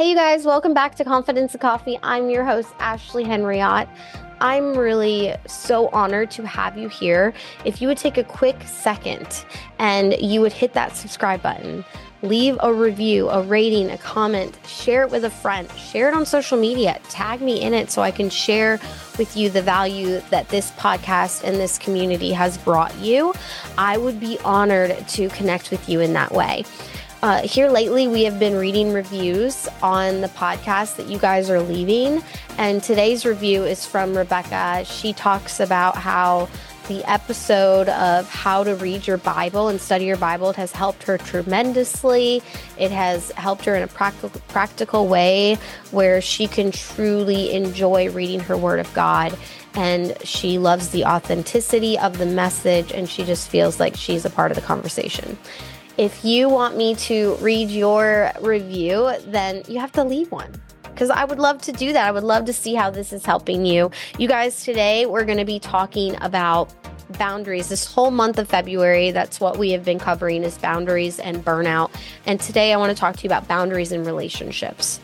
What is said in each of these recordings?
Hey, you guys, welcome back to Confidence of Coffee. I'm your host, Ashley Henriott. I'm really so honored to have you here. If you would take a quick second and you would hit that subscribe button, leave a review, a rating, a comment, share it with a friend, share it on social media, tag me in it so I can share with you the value that this podcast and this community has brought you. I would be honored to connect with you in that way. Uh, here lately, we have been reading reviews on the podcast that you guys are leaving. And today's review is from Rebecca. She talks about how the episode of how to read your Bible and study your Bible has helped her tremendously. It has helped her in a practical, practical way where she can truly enjoy reading her Word of God. And she loves the authenticity of the message, and she just feels like she's a part of the conversation. If you want me to read your review, then you have to leave one because I would love to do that. I would love to see how this is helping you. You guys, today we're going to be talking about boundaries this whole month of february that's what we have been covering is boundaries and burnout and today i want to talk to you about boundaries in relationships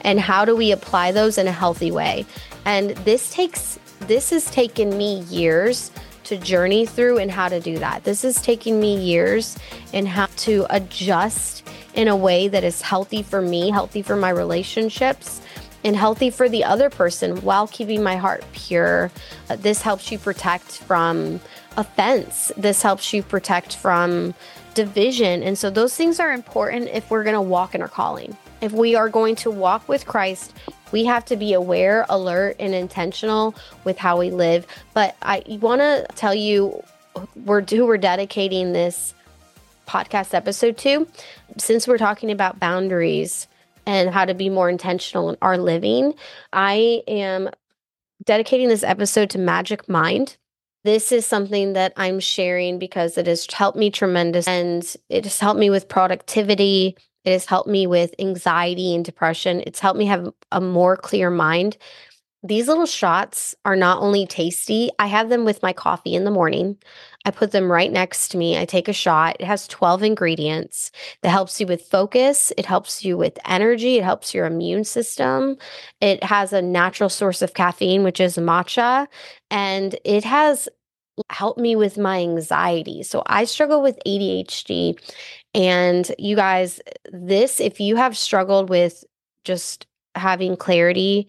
and how do we apply those in a healthy way and this takes this has taken me years to journey through and how to do that. This is taking me years and how to adjust in a way that is healthy for me, healthy for my relationships, and healthy for the other person while keeping my heart pure. Uh, this helps you protect from offense. This helps you protect from division. And so those things are important if we're going to walk in our calling. If we are going to walk with Christ, we have to be aware, alert, and intentional with how we live. But I want to tell you we're who we're dedicating this podcast episode to. Since we're talking about boundaries and how to be more intentional in our living, I am dedicating this episode to Magic Mind. This is something that I'm sharing because it has helped me tremendous and it has helped me with productivity it has helped me with anxiety and depression. It's helped me have a more clear mind. These little shots are not only tasty, I have them with my coffee in the morning. I put them right next to me. I take a shot. It has 12 ingredients that helps you with focus. It helps you with energy. It helps your immune system. It has a natural source of caffeine, which is matcha. And it has helped me with my anxiety. So I struggle with ADHD and you guys, this, if you have struggled with just having clarity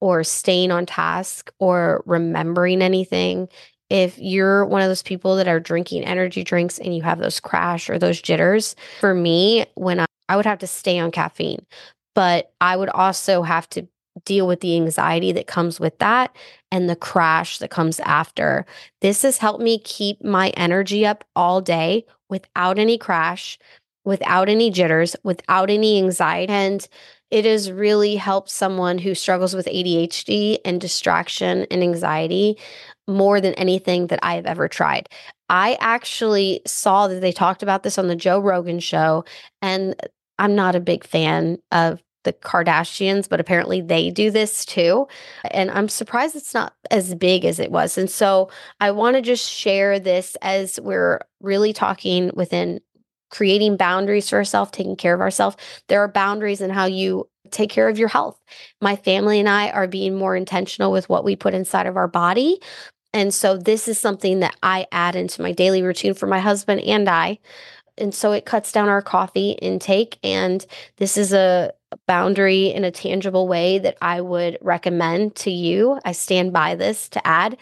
or staying on task or remembering anything, if you're one of those people that are drinking energy drinks and you have those crash or those jitters, for me, when I, I would have to stay on caffeine, but I would also have to deal with the anxiety that comes with that and the crash that comes after. This has helped me keep my energy up all day without any crash, without any jitters, without any anxiety. And it has really helped someone who struggles with ADHD and distraction and anxiety more than anything that I have ever tried. I actually saw that they talked about this on the Joe Rogan show, and I'm not a big fan of the Kardashians, but apparently they do this too. And I'm surprised it's not as big as it was. And so I want to just share this as we're really talking within creating boundaries for ourselves, taking care of ourselves. There are boundaries in how you take care of your health. My family and I are being more intentional with what we put inside of our body. And so this is something that I add into my daily routine for my husband and I. And so it cuts down our coffee intake. And this is a boundary in a tangible way that I would recommend to you. I stand by this to add.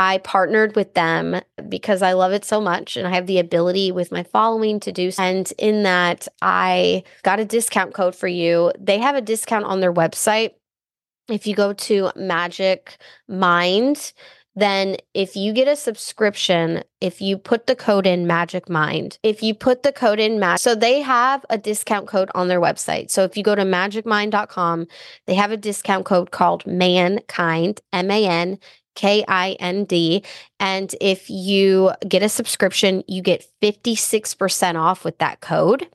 I partnered with them because I love it so much and I have the ability with my following to do. so. And in that, I got a discount code for you. They have a discount on their website. If you go to Magic Mind, then if you get a subscription, if you put the code in Magic Mind, if you put the code in Magic, so they have a discount code on their website. So if you go to magicmind.com, they have a discount code called Mankind, M A N K I N D. And if you get a subscription, you get 56% off with that code.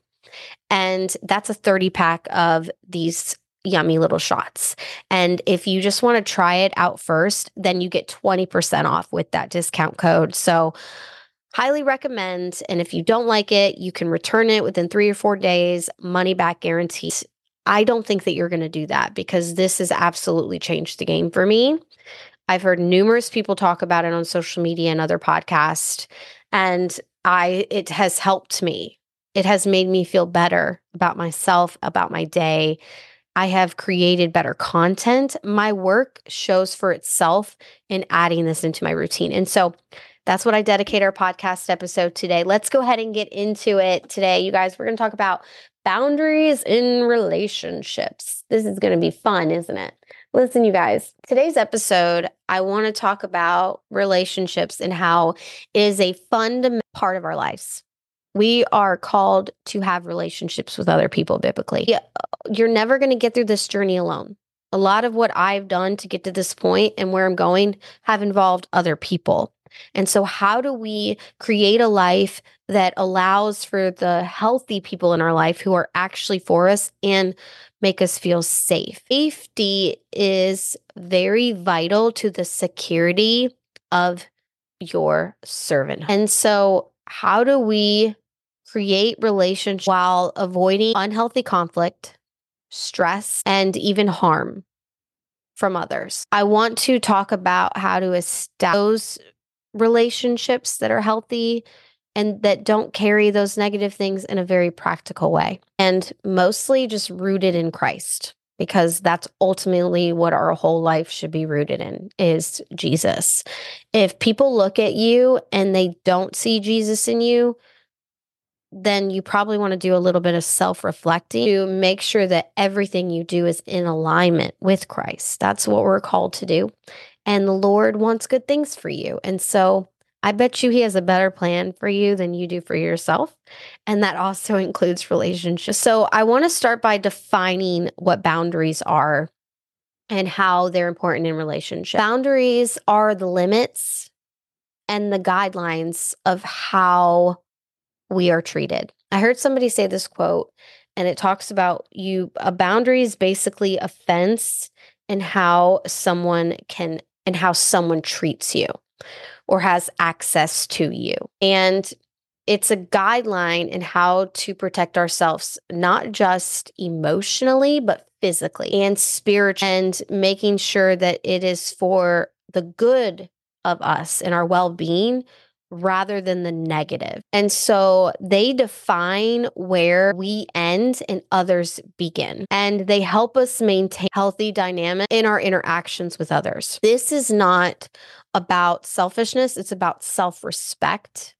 And that's a 30 pack of these yummy little shots. And if you just want to try it out first, then you get 20% off with that discount code. So, highly recommend. And if you don't like it, you can return it within three or four days, money back guarantee. I don't think that you're going to do that because this has absolutely changed the game for me. I've heard numerous people talk about it on social media and other podcasts and I it has helped me. It has made me feel better about myself, about my day. I have created better content. My work shows for itself in adding this into my routine. And so that's what I dedicate our podcast episode today. Let's go ahead and get into it today. You guys, we're going to talk about boundaries in relationships. This is going to be fun, isn't it? Listen, you guys, today's episode, I want to talk about relationships and how it is a fundamental part of our lives. We are called to have relationships with other people biblically. You're never going to get through this journey alone. A lot of what I've done to get to this point and where I'm going have involved other people. And so, how do we create a life that allows for the healthy people in our life who are actually for us and make us feel safe? Safety is very vital to the security of your servant. And so, how do we create relationships while avoiding unhealthy conflict, stress, and even harm? From others. I want to talk about how to establish those relationships that are healthy and that don't carry those negative things in a very practical way and mostly just rooted in Christ because that's ultimately what our whole life should be rooted in is Jesus. If people look at you and they don't see Jesus in you, then you probably want to do a little bit of self-reflecting to make sure that everything you do is in alignment with Christ. That's what we're called to do and the Lord wants good things for you. And so I bet you He has a better plan for you than you do for yourself. And that also includes relationships. So I want to start by defining what boundaries are and how they're important in relationships. Boundaries are the limits and the guidelines of how we are treated. I heard somebody say this quote, and it talks about you a boundary is basically a fence and how someone can and how someone treats you or has access to you. And it's a guideline in how to protect ourselves, not just emotionally, but physically and spiritually, and making sure that it is for the good of us and our well being rather than the negative. And so they define where we end and others begin. And they help us maintain healthy dynamic in our interactions with others. This is not about selfishness, it's about self-respect.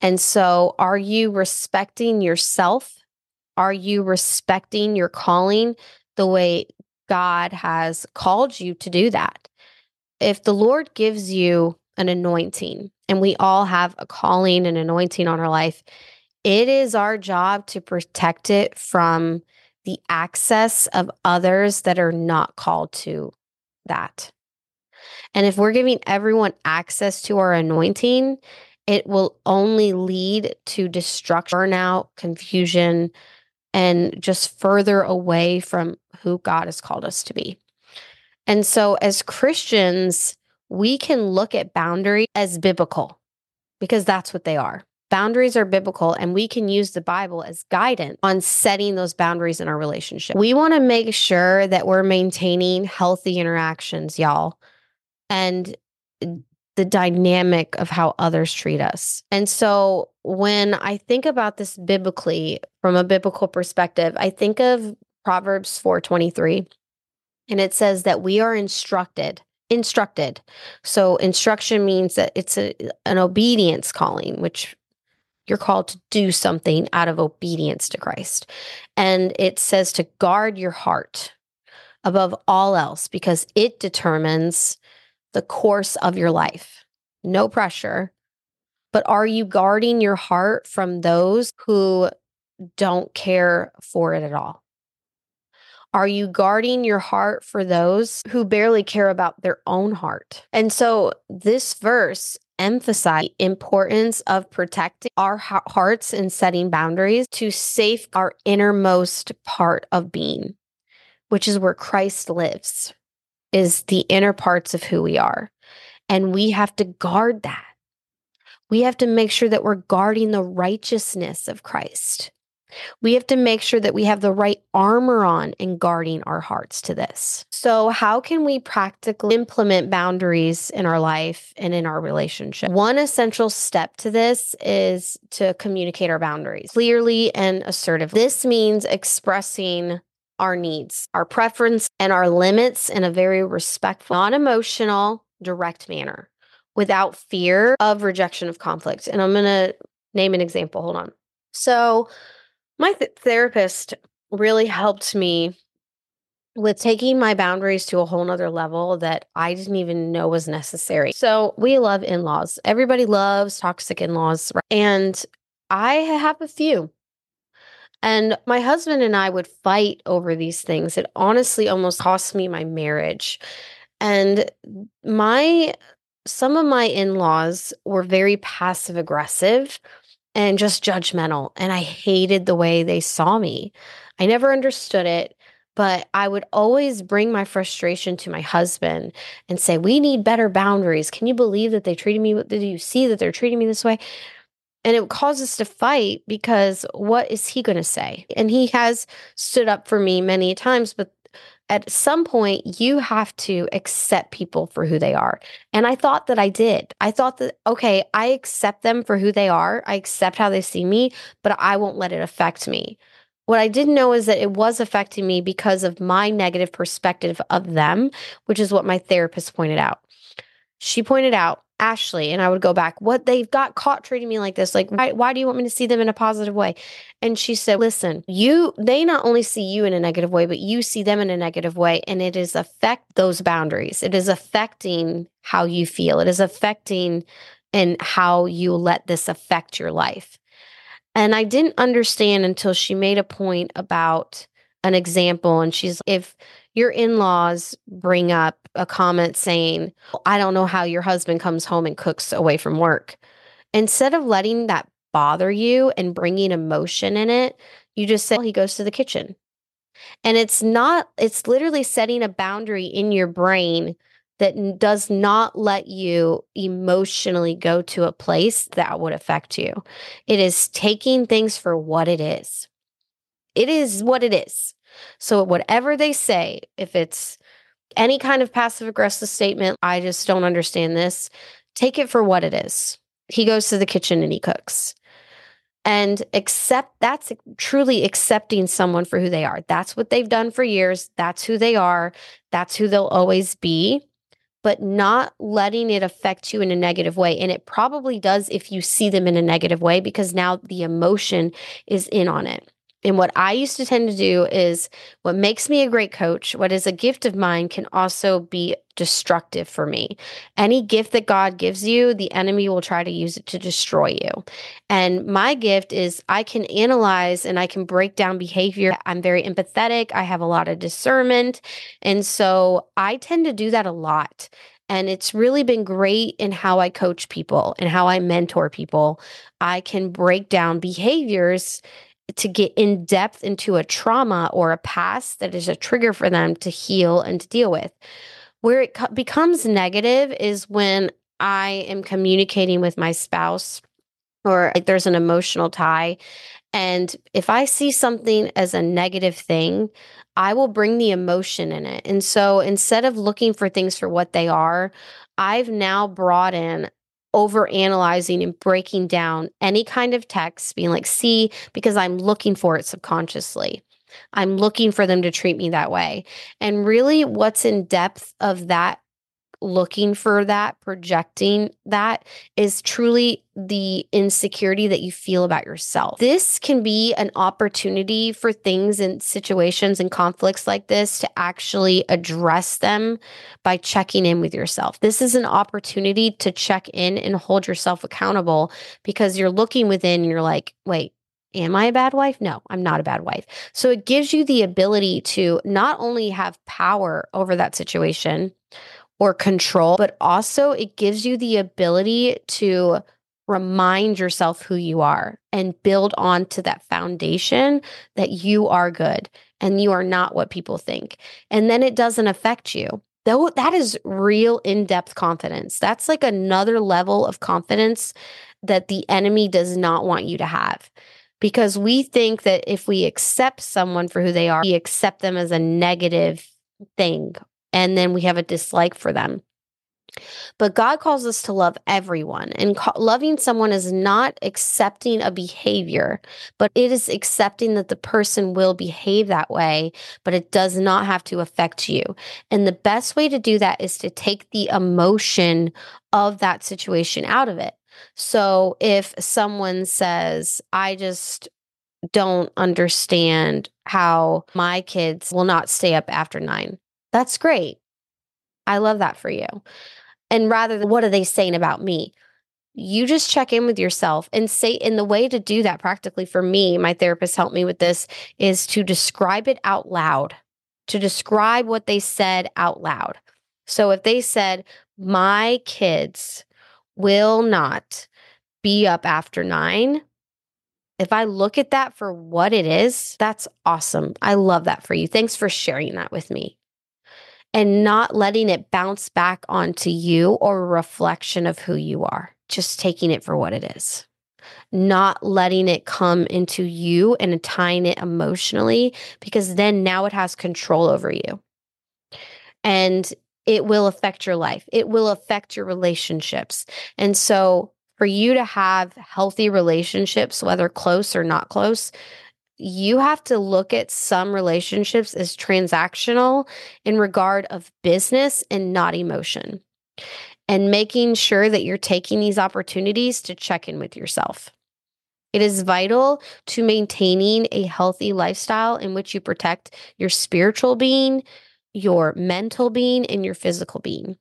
And so are you respecting yourself? Are you respecting your calling the way God has called you to do that? If the Lord gives you an anointing, and we all have a calling and anointing on our life. It is our job to protect it from the access of others that are not called to that. And if we're giving everyone access to our anointing, it will only lead to destruction, burnout, confusion, and just further away from who God has called us to be. And so, as Christians, we can look at boundary as biblical because that's what they are. Boundaries are biblical, and we can use the Bible as guidance on setting those boundaries in our relationship. We want to make sure that we're maintaining healthy interactions, y'all, and the dynamic of how others treat us. And so when I think about this biblically from a biblical perspective, I think of Proverbs 4:23 and it says that we are instructed instructed. So instruction means that it's a, an obedience calling, which you're called to do something out of obedience to Christ. And it says to guard your heart above all else because it determines the course of your life. No pressure. But are you guarding your heart from those who don't care for it at all? Are you guarding your heart for those who barely care about their own heart? And so this verse emphasize importance of protecting our hearts and setting boundaries to safe our innermost part of being, which is where Christ lives, is the inner parts of who we are. And we have to guard that. We have to make sure that we're guarding the righteousness of Christ. We have to make sure that we have the right armor on in guarding our hearts to this. So, how can we practically implement boundaries in our life and in our relationship? One essential step to this is to communicate our boundaries clearly and assertively. This means expressing our needs, our preference, and our limits in a very respectful, non emotional, direct manner without fear of rejection of conflict. And I'm going to name an example. Hold on. So, my th- therapist really helped me with taking my boundaries to a whole nother level that I didn't even know was necessary. So, we love in laws. Everybody loves toxic in laws. Right? And I have a few. And my husband and I would fight over these things. It honestly almost cost me my marriage. And my some of my in-laws were very passive aggressive and just judgmental. And I hated the way they saw me. I never understood it, but I would always bring my frustration to my husband and say, We need better boundaries. Can you believe that they treated me? Did you see that they're treating me this way? And it would cause us to fight because what is he going to say? And he has stood up for me many times, but at some point you have to accept people for who they are. And I thought that I did. I thought that, okay, I accept them for who they are. I accept how they see me, but I won't let it affect me. What I didn't know is that it was affecting me because of my negative perspective of them, which is what my therapist pointed out. She pointed out Ashley and I would go back, what they've got caught treating me like this. Like, why, why do you want me to see them in a positive way? And she said, listen, you, they not only see you in a negative way, but you see them in a negative way. And it is affect those boundaries. It is affecting how you feel. It is affecting and how you let this affect your life. And I didn't understand until she made a point about an example. And she's, if your in laws bring up a comment saying, I don't know how your husband comes home and cooks away from work. Instead of letting that bother you and bringing emotion in it, you just say, well, he goes to the kitchen. And it's not, it's literally setting a boundary in your brain that does not let you emotionally go to a place that would affect you. It is taking things for what it is. It is what it is. So, whatever they say, if it's any kind of passive aggressive statement, I just don't understand this, take it for what it is. He goes to the kitchen and he cooks. And accept that's truly accepting someone for who they are. That's what they've done for years. That's who they are. That's who they'll always be but not letting it affect you in a negative way. And it probably does if you see them in a negative way because now the emotion is in on it. And what I used to tend to do is what makes me a great coach, what is a gift of mine, can also be destructive for me. Any gift that God gives you, the enemy will try to use it to destroy you. And my gift is I can analyze and I can break down behavior. I'm very empathetic, I have a lot of discernment. And so I tend to do that a lot. And it's really been great in how I coach people and how I mentor people. I can break down behaviors to get in depth into a trauma or a past that is a trigger for them to heal and to deal with. Where it co- becomes negative is when I am communicating with my spouse or like there's an emotional tie. And if I see something as a negative thing, I will bring the emotion in it. And so instead of looking for things for what they are, I've now brought in over analyzing and breaking down any kind of text, being like, see, because I'm looking for it subconsciously. I'm looking for them to treat me that way. And really, what's in depth of that looking for that, projecting that is truly the insecurity that you feel about yourself. This can be an opportunity for things and situations and conflicts like this to actually address them by checking in with yourself. This is an opportunity to check in and hold yourself accountable because you're looking within and you're like, wait, Am I a bad wife? No, I'm not a bad wife. So it gives you the ability to not only have power over that situation, or control, but also it gives you the ability to remind yourself who you are and build on to that foundation that you are good and you are not what people think. And then it doesn't affect you. Though that is real in-depth confidence. That's like another level of confidence that the enemy does not want you to have because we think that if we accept someone for who they are, we accept them as a negative thing and then we have a dislike for them. But God calls us to love everyone. And loving someone is not accepting a behavior, but it is accepting that the person will behave that way, but it does not have to affect you. And the best way to do that is to take the emotion of that situation out of it. So if someone says, I just don't understand how my kids will not stay up after nine, that's great. I love that for you. And rather than what are they saying about me? You just check in with yourself and say, and the way to do that practically for me, my therapist helped me with this, is to describe it out loud, to describe what they said out loud. So if they said, My kids will not be up after nine, if I look at that for what it is, that's awesome. I love that for you. Thanks for sharing that with me and not letting it bounce back onto you or a reflection of who you are, just taking it for what it is. Not letting it come into you and tying it emotionally, because then now it has control over you. And it will affect your life, it will affect your relationships. And so, for you to have healthy relationships, whether close or not close, you have to look at some relationships as transactional in regard of business and not emotion and making sure that you're taking these opportunities to check in with yourself. It is vital to maintaining a healthy lifestyle in which you protect your spiritual being your mental being and your physical being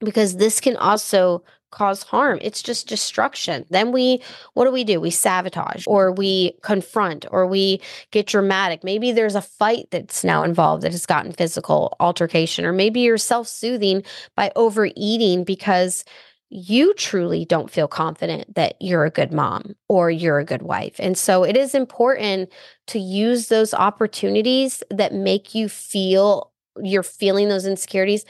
because this can also cause harm. It's just destruction. Then we, what do we do? We sabotage or we confront or we get dramatic. Maybe there's a fight that's now involved that has gotten physical altercation, or maybe you're self soothing by overeating because you truly don't feel confident that you're a good mom or you're a good wife. And so it is important to use those opportunities that make you feel you're feeling those insecurities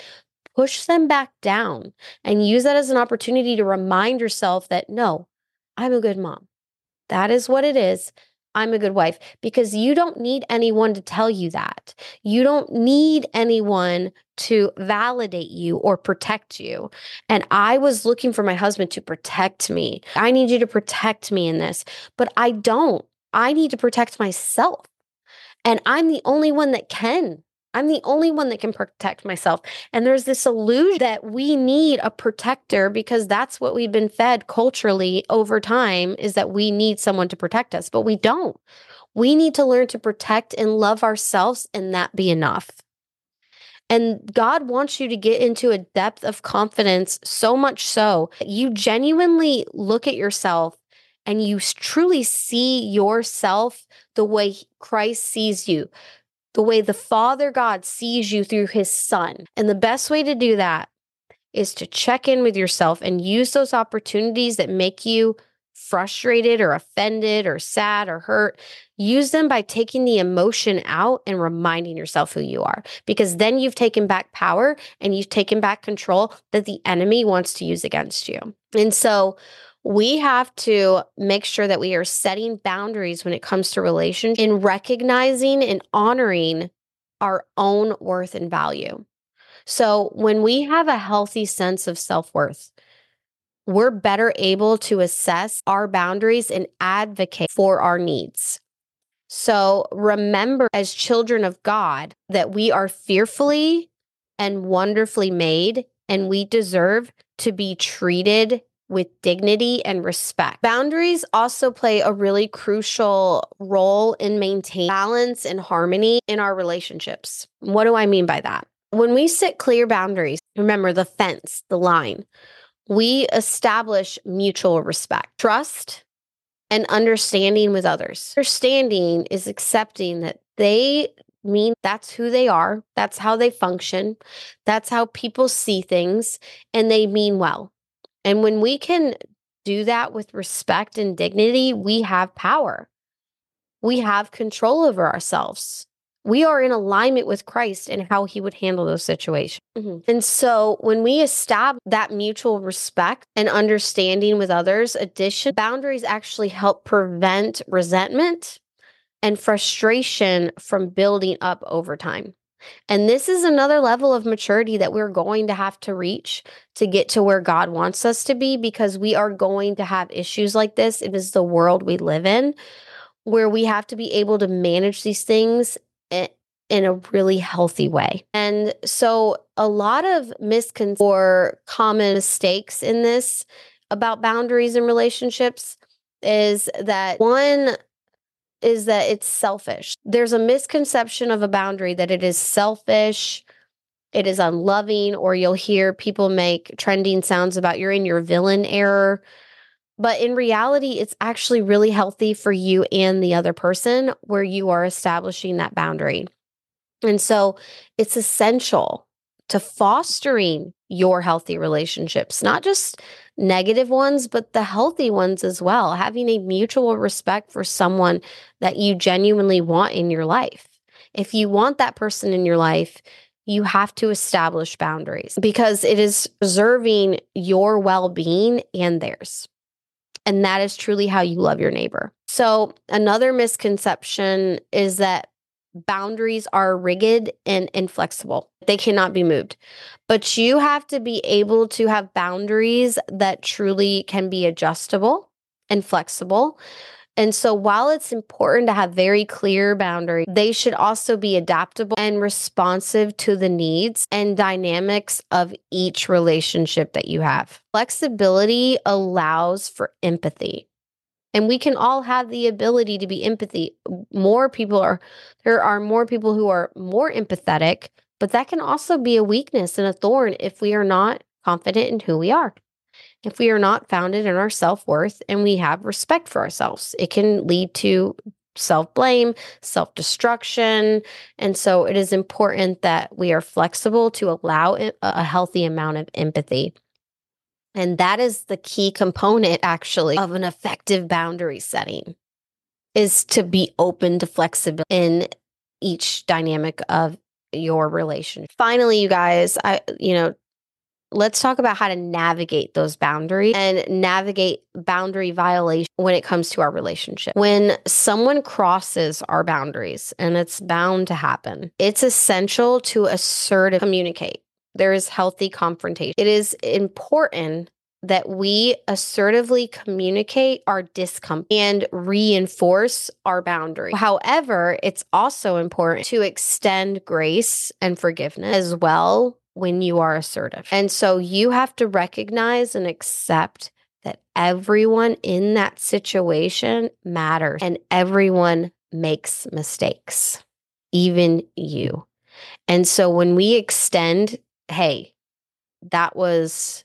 push them back down and use that as an opportunity to remind yourself that no, I'm a good mom. That is what it is. I'm a good wife because you don't need anyone to tell you that. You don't need anyone to validate you or protect you. And I was looking for my husband to protect me. I need you to protect me in this, but I don't. I need to protect myself. And I'm the only one that can. I'm the only one that can protect myself. And there's this illusion that we need a protector because that's what we've been fed culturally over time is that we need someone to protect us, but we don't. We need to learn to protect and love ourselves and that be enough. And God wants you to get into a depth of confidence so much so that you genuinely look at yourself and you truly see yourself the way Christ sees you the way the Father God sees you through his Son. And the best way to do that is to check in with yourself and use those opportunities that make you frustrated or offended or sad or hurt. Use them by taking the emotion out and reminding yourself who you are, because then you've taken back power and you've taken back control that the enemy wants to use against you. And so, we have to make sure that we are setting boundaries when it comes to relations in recognizing and honoring our own worth and value. So when we have a healthy sense of self worth, we're better able to assess our boundaries and advocate for our needs. So remember, as children of God, that we are fearfully and wonderfully made, and we deserve to be treated with dignity and respect. Boundaries also play a really crucial role in maintaining balance and harmony in our relationships. What do I mean by that? When we set clear boundaries, remember the fence, the line, we establish mutual respect, trust, and understanding with others. Understanding is accepting that they mean that's who they are, that's how they function, that's how people see things, and they mean well. And when we can do that with respect and dignity, we have power. We have control over ourselves. we are in alignment with Christ and how he would handle those situations. Mm-hmm. And so when we establish that mutual respect and understanding with others, addition boundaries actually help prevent resentment and frustration from building up over time. And this is another level of maturity that we're going to have to reach to get to where God wants us to be because we are going to have issues like this. It is the world we live in where we have to be able to manage these things in a really healthy way. And so a lot of misconceptions or common mistakes in this about boundaries and relationships is that one is that it's selfish. There's a misconception of a boundary that it is selfish, it is unloving, or you'll hear people make trending sounds about you're in your villain error. But in reality, it's actually really healthy for you and the other person where you are establishing that boundary. And so it's essential to fostering your healthy relationships, not just negative ones, but the healthy ones as well. Having a mutual respect for someone that you genuinely want in your life. If you want that person in your life, you have to establish boundaries because it is preserving your well being and theirs. And that is truly how you love your neighbor. So, another misconception is that boundaries are rigid and inflexible. They cannot be moved. But you have to be able to have boundaries that truly can be adjustable and flexible. And so while it's important to have very clear boundaries, they should also be adaptable and responsive to the needs and dynamics of each relationship that you have. Flexibility allows for empathy. And we can all have the ability to be empathy. More people are, there are more people who are more empathetic, but that can also be a weakness and a thorn if we are not confident in who we are. If we are not founded in our self worth and we have respect for ourselves, it can lead to self blame, self destruction. And so it is important that we are flexible to allow a healthy amount of empathy. And that is the key component actually mm. of an effective boundary setting is to be open to flexibility in each dynamic of your relation. Finally, you guys, I you know, let's talk about how to navigate those boundaries and navigate boundary violation when it comes to our relationship. When someone crosses our boundaries, and it's bound to happen, it's essential to assert communicate there is healthy confrontation. It is important that we assertively communicate our discomfort and reinforce our boundary. However, it's also important to extend grace and forgiveness as well when you are assertive. And so you have to recognize and accept that everyone in that situation matters and everyone makes mistakes, even you. And so when we extend hey, that was,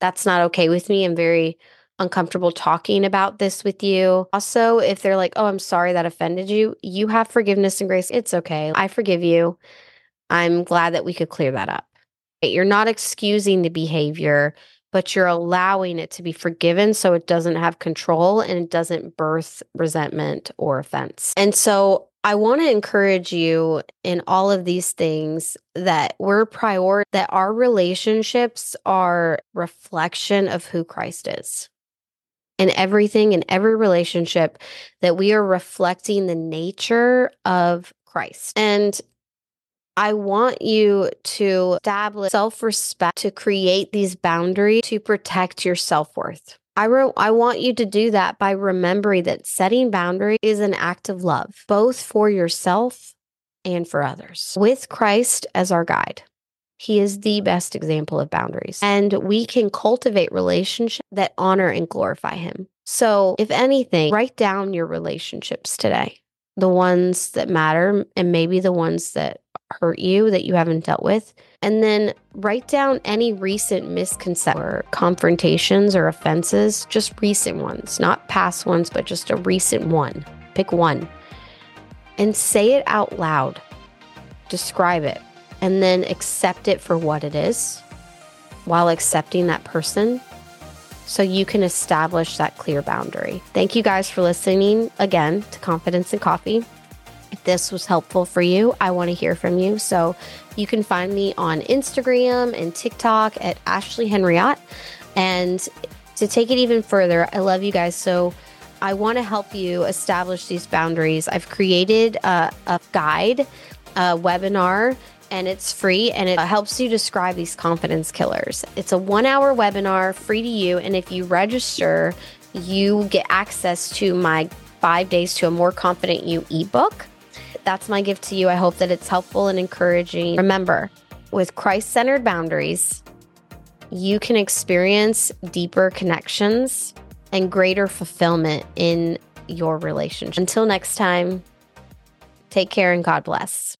that's not okay with me. I'm very uncomfortable talking about this with you. Also, if they're like, oh, I'm sorry that offended you, you have forgiveness and grace. It's okay. I forgive you. I'm glad that we could clear that up. You're not excusing the behavior, but you're allowing it to be forgiven so it doesn't have control and it doesn't birth resentment or offense. And so I want to encourage you in all of these things that we're prior that our relationships are reflection of who Christ is. In everything in every relationship that we are reflecting the nature of Christ. And I want you to establish self respect to create these boundaries to protect your self worth. I, I want you to do that by remembering that setting boundaries is an act of love, both for yourself and for others. With Christ as our guide, He is the best example of boundaries. And we can cultivate relationships that honor and glorify Him. So, if anything, write down your relationships today the ones that matter and maybe the ones that hurt you that you haven't dealt with. And then write down any recent misconceptions or confrontations or offenses, just recent ones, not past ones, but just a recent one. Pick one and say it out loud. Describe it and then accept it for what it is while accepting that person so you can establish that clear boundary. Thank you guys for listening again to Confidence and Coffee. If this was helpful for you, I want to hear from you. So you can find me on Instagram and TikTok at Ashley Henriott. And to take it even further, I love you guys. So I want to help you establish these boundaries. I've created a, a guide, a webinar and it's free and it helps you describe these confidence killers. It's a one hour webinar, free to you. And if you register, you get access to my five days to a more confident you ebook. That's my gift to you. I hope that it's helpful and encouraging. Remember, with Christ centered boundaries, you can experience deeper connections and greater fulfillment in your relationship. Until next time, take care and God bless.